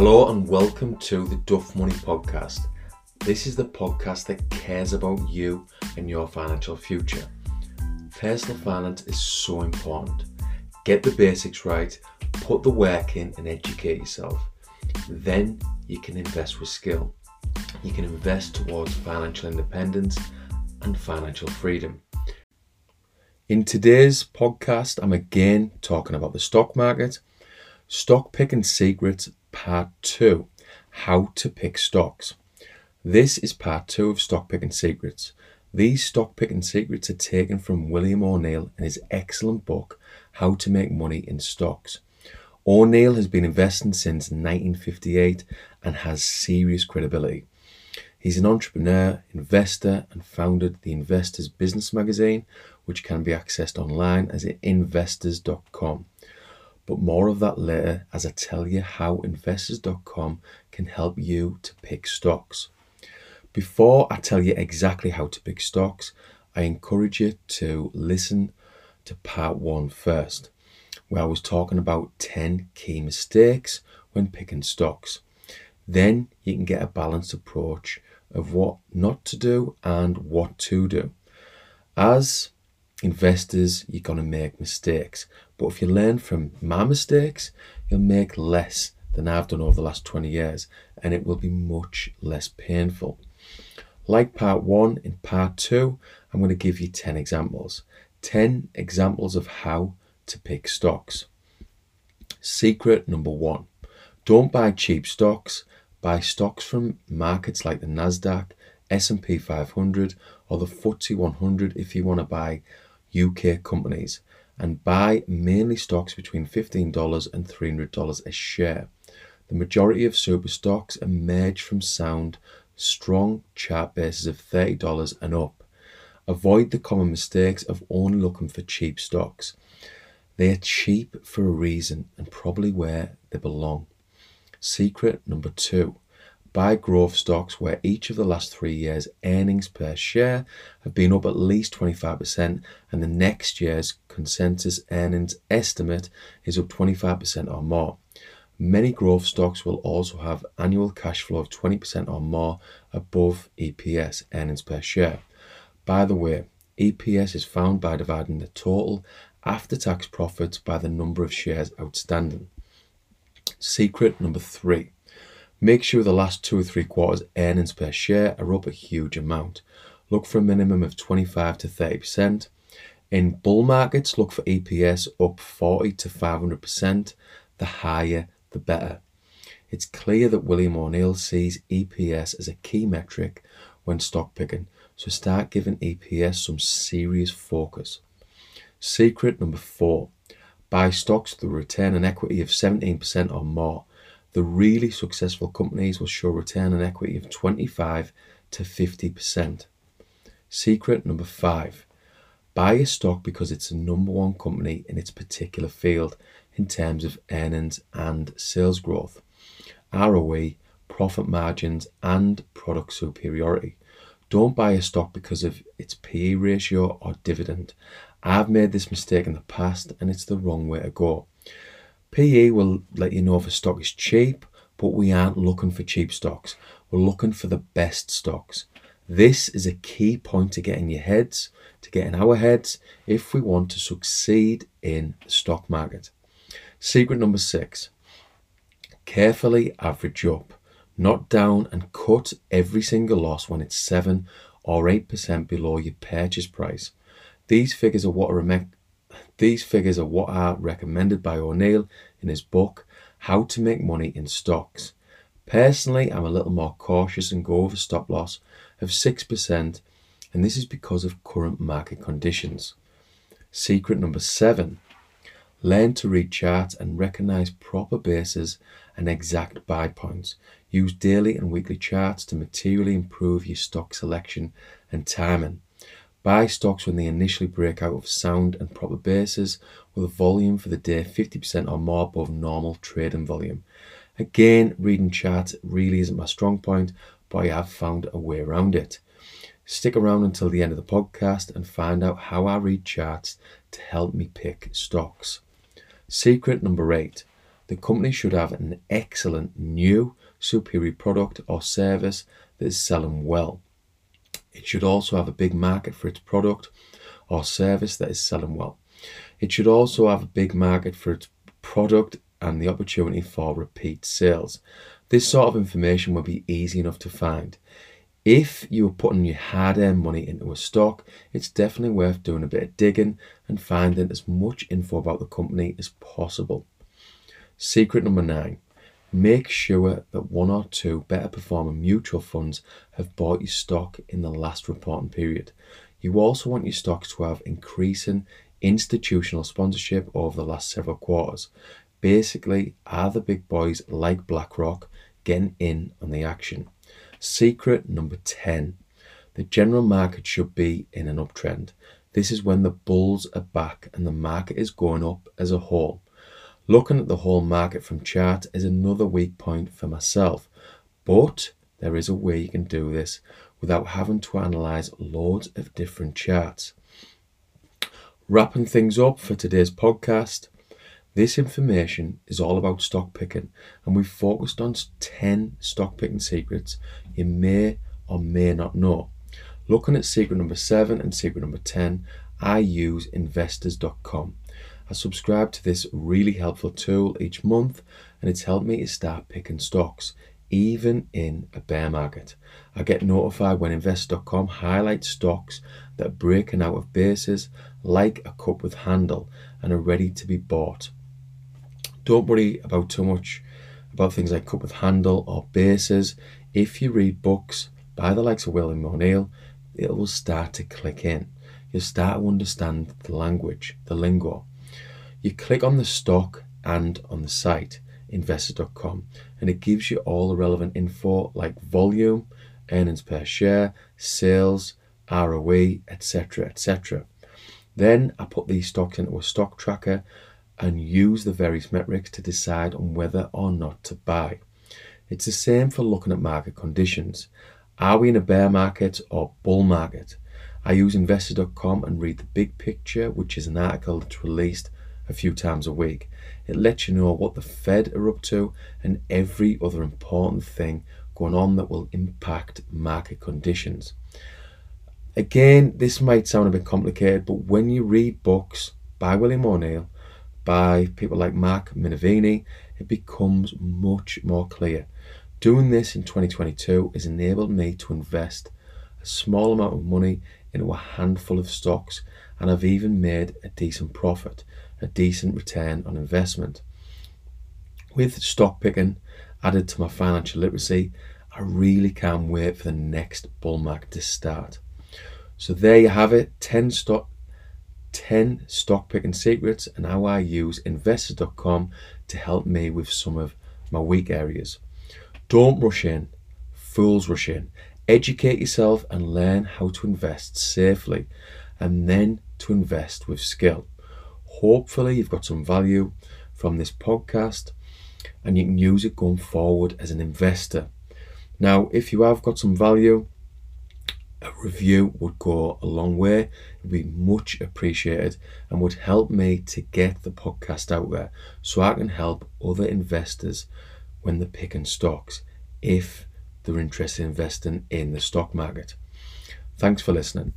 Hello and welcome to the Duff Money Podcast. This is the podcast that cares about you and your financial future. Personal finance is so important. Get the basics right, put the work in, and educate yourself. Then you can invest with skill. You can invest towards financial independence and financial freedom. In today's podcast, I'm again talking about the stock market, stock picking secrets, part two how to pick stocks. This is part two of stock picking secrets. These stock picking secrets are taken from William O'Neill in his excellent book, How to Make Money in Stocks. O'Neill has been investing since 1958 and has serious credibility. He's an entrepreneur, investor, and founded the Investors Business Magazine, which can be accessed online as investors.com. But more of that later as I tell you how investors.com can help you to pick stocks. Before I tell you exactly how to pick stocks, I encourage you to listen to part one first, where I was talking about 10 key mistakes when picking stocks. Then you can get a balanced approach of what not to do and what to do. As investors, you're going to make mistakes. But if you learn from my mistakes, you'll make less than I've done over the last 20 years, and it will be much less painful. Like part one, in part two, I'm going to give you 10 examples. 10 examples of how to pick stocks. Secret number one don't buy cheap stocks Buy stocks from markets like the Nasdaq, S&P 500 or the FTSE 100 if you want to buy UK companies and buy mainly stocks between $15 and $300 a share. The majority of super stocks emerge from sound, strong chart bases of $30 and up. Avoid the common mistakes of only looking for cheap stocks. They are cheap for a reason and probably where they belong. Secret number two buy growth stocks where each of the last three years' earnings per share have been up at least 25%, and the next year's consensus earnings estimate is up 25% or more. Many growth stocks will also have annual cash flow of 20% or more above EPS, earnings per share. By the way, EPS is found by dividing the total after tax profits by the number of shares outstanding. Secret number three make sure the last two or three quarters earnings per share are up a huge amount. Look for a minimum of 25 to 30%. In bull markets, look for EPS up 40 to 500%. The higher, the better. It's clear that William O'Neill sees EPS as a key metric when stock picking, so start giving EPS some serious focus. Secret number four buy stocks with a return on equity of 17% or more. The really successful companies will show return on equity of 25 to 50%. Secret number five buy a stock because it's the number one company in its particular field in terms of earnings and sales growth, ROE, profit margins, and product superiority. Don't buy a stock because of its PE ratio or dividend. I've made this mistake in the past and it's the wrong way to go. PE will let you know if a stock is cheap, but we aren't looking for cheap stocks. We're looking for the best stocks. This is a key point to get in your heads, to get in our heads, if we want to succeed in the stock market. Secret number six carefully average up, not down, and cut every single loss when it's 7 or 8% below your purchase price. These figures are what are these figures are what are recommended by O'Neill in his book How to Make Money in Stocks. Personally, I'm a little more cautious and go with a stop loss of 6%, and this is because of current market conditions. Secret number 7 Learn to read charts and recognize proper bases and exact buy points. Use daily and weekly charts to materially improve your stock selection and timing. Buy stocks when they initially break out of sound and proper bases with a volume for the day 50% or more above normal trading volume. Again, reading charts really isn't my strong point, but I have found a way around it. Stick around until the end of the podcast and find out how I read charts to help me pick stocks. Secret number eight The company should have an excellent new superior product or service that is selling well. It should also have a big market for its product or service that is selling well. It should also have a big market for its product and the opportunity for repeat sales. This sort of information will be easy enough to find. If you are putting your hard earned money into a stock, it's definitely worth doing a bit of digging and finding as much info about the company as possible. Secret number nine make sure that one or two better performing mutual funds have bought your stock in the last reporting period. You also want your stocks to have increasing institutional sponsorship over the last several quarters. Basically, are the big boys like BlackRock getting in on the action? Secret number 10 the general market should be in an uptrend. This is when the bulls are back and the market is going up as a whole. Looking at the whole market from chart is another weak point for myself, but there is a way you can do this without having to analyze loads of different charts. Wrapping things up for today's podcast, this information is all about stock picking, and we've focused on 10 stock picking secrets you may or may not know. Looking at secret number 7 and secret number 10, I use investors.com. I subscribe to this really helpful tool each month, and it's helped me to start picking stocks, even in a bear market. I get notified when investors.com highlights stocks that are breaking out of bases like a cup with handle and are ready to be bought. Don't worry about too much about things like cup with handle or bases. If you read books by the likes of William O'Neill, it will start to click in. You'll start to understand the language, the lingo. You click on the stock and on the site, investors.com, and it gives you all the relevant info like volume, earnings per share, sales, ROE, etc. etc. Then I put these stocks into a stock tracker and use the various metrics to decide on whether or not to buy. It's the same for looking at market conditions. Are we in a bear market or bull market? I use investors.com and read the big picture, which is an article that's released a few times a week. It lets you know what the Fed are up to and every other important thing going on that will impact market conditions. Again, this might sound a bit complicated, but when you read books by William O'Neill, by people like Mark Minervini, it becomes much more clear. Doing this in 2022 has enabled me to invest a small amount of money into a handful of stocks, and I've even made a decent profit, a decent return on investment. With stock picking added to my financial literacy, I really can't wait for the next bull market to start. So there you have it 10 stock 10 stock picking secrets and how I use investor.com to help me with some of my weak areas. Don't rush in, fools rush in. Educate yourself and learn how to invest safely and then to invest with skill. Hopefully, you've got some value from this podcast and you can use it going forward as an investor. Now, if you have got some value, a review would go a long way. It would be much appreciated and would help me to get the podcast out there so I can help other investors when they're picking stocks if they're interested in investing in the stock market. Thanks for listening.